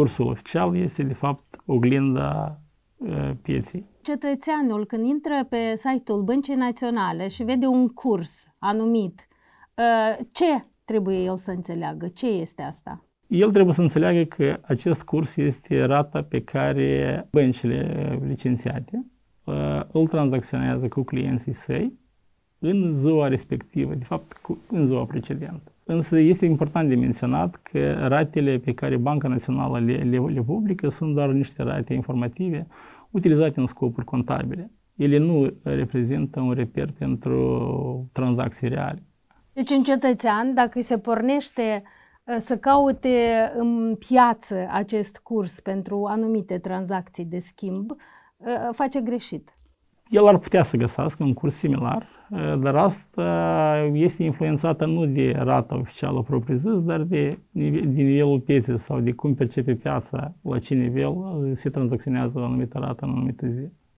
cursul oficial este de fapt oglinda uh, pieței. Cetățeanul când intră pe site-ul Băncii Naționale și vede un curs anumit, uh, ce trebuie el să înțeleagă? Ce este asta? El trebuie să înțeleagă că acest curs este rata pe care băncile licențiate uh, îl tranzacționează cu clienții săi în ziua respectivă, de fapt în ziua precedentă. Însă este important de menționat că ratele pe care Banca Națională le, le, le publică sunt doar niște rate informative utilizate în scopuri contabile. Ele nu reprezintă un reper pentru tranzacții reale. Deci un cetățean, dacă îi se pornește uh, să caute în piață acest curs pentru anumite tranzacții de schimb, uh, face greșit. El ar putea să găsească un curs similar, uh, dar asta este influențată nu de rata oficială propriu-zis, dar de, de nivelul pieței sau de cum percepe piața, la ce nivel se tranzacționează o anumită rată în o anumită zi.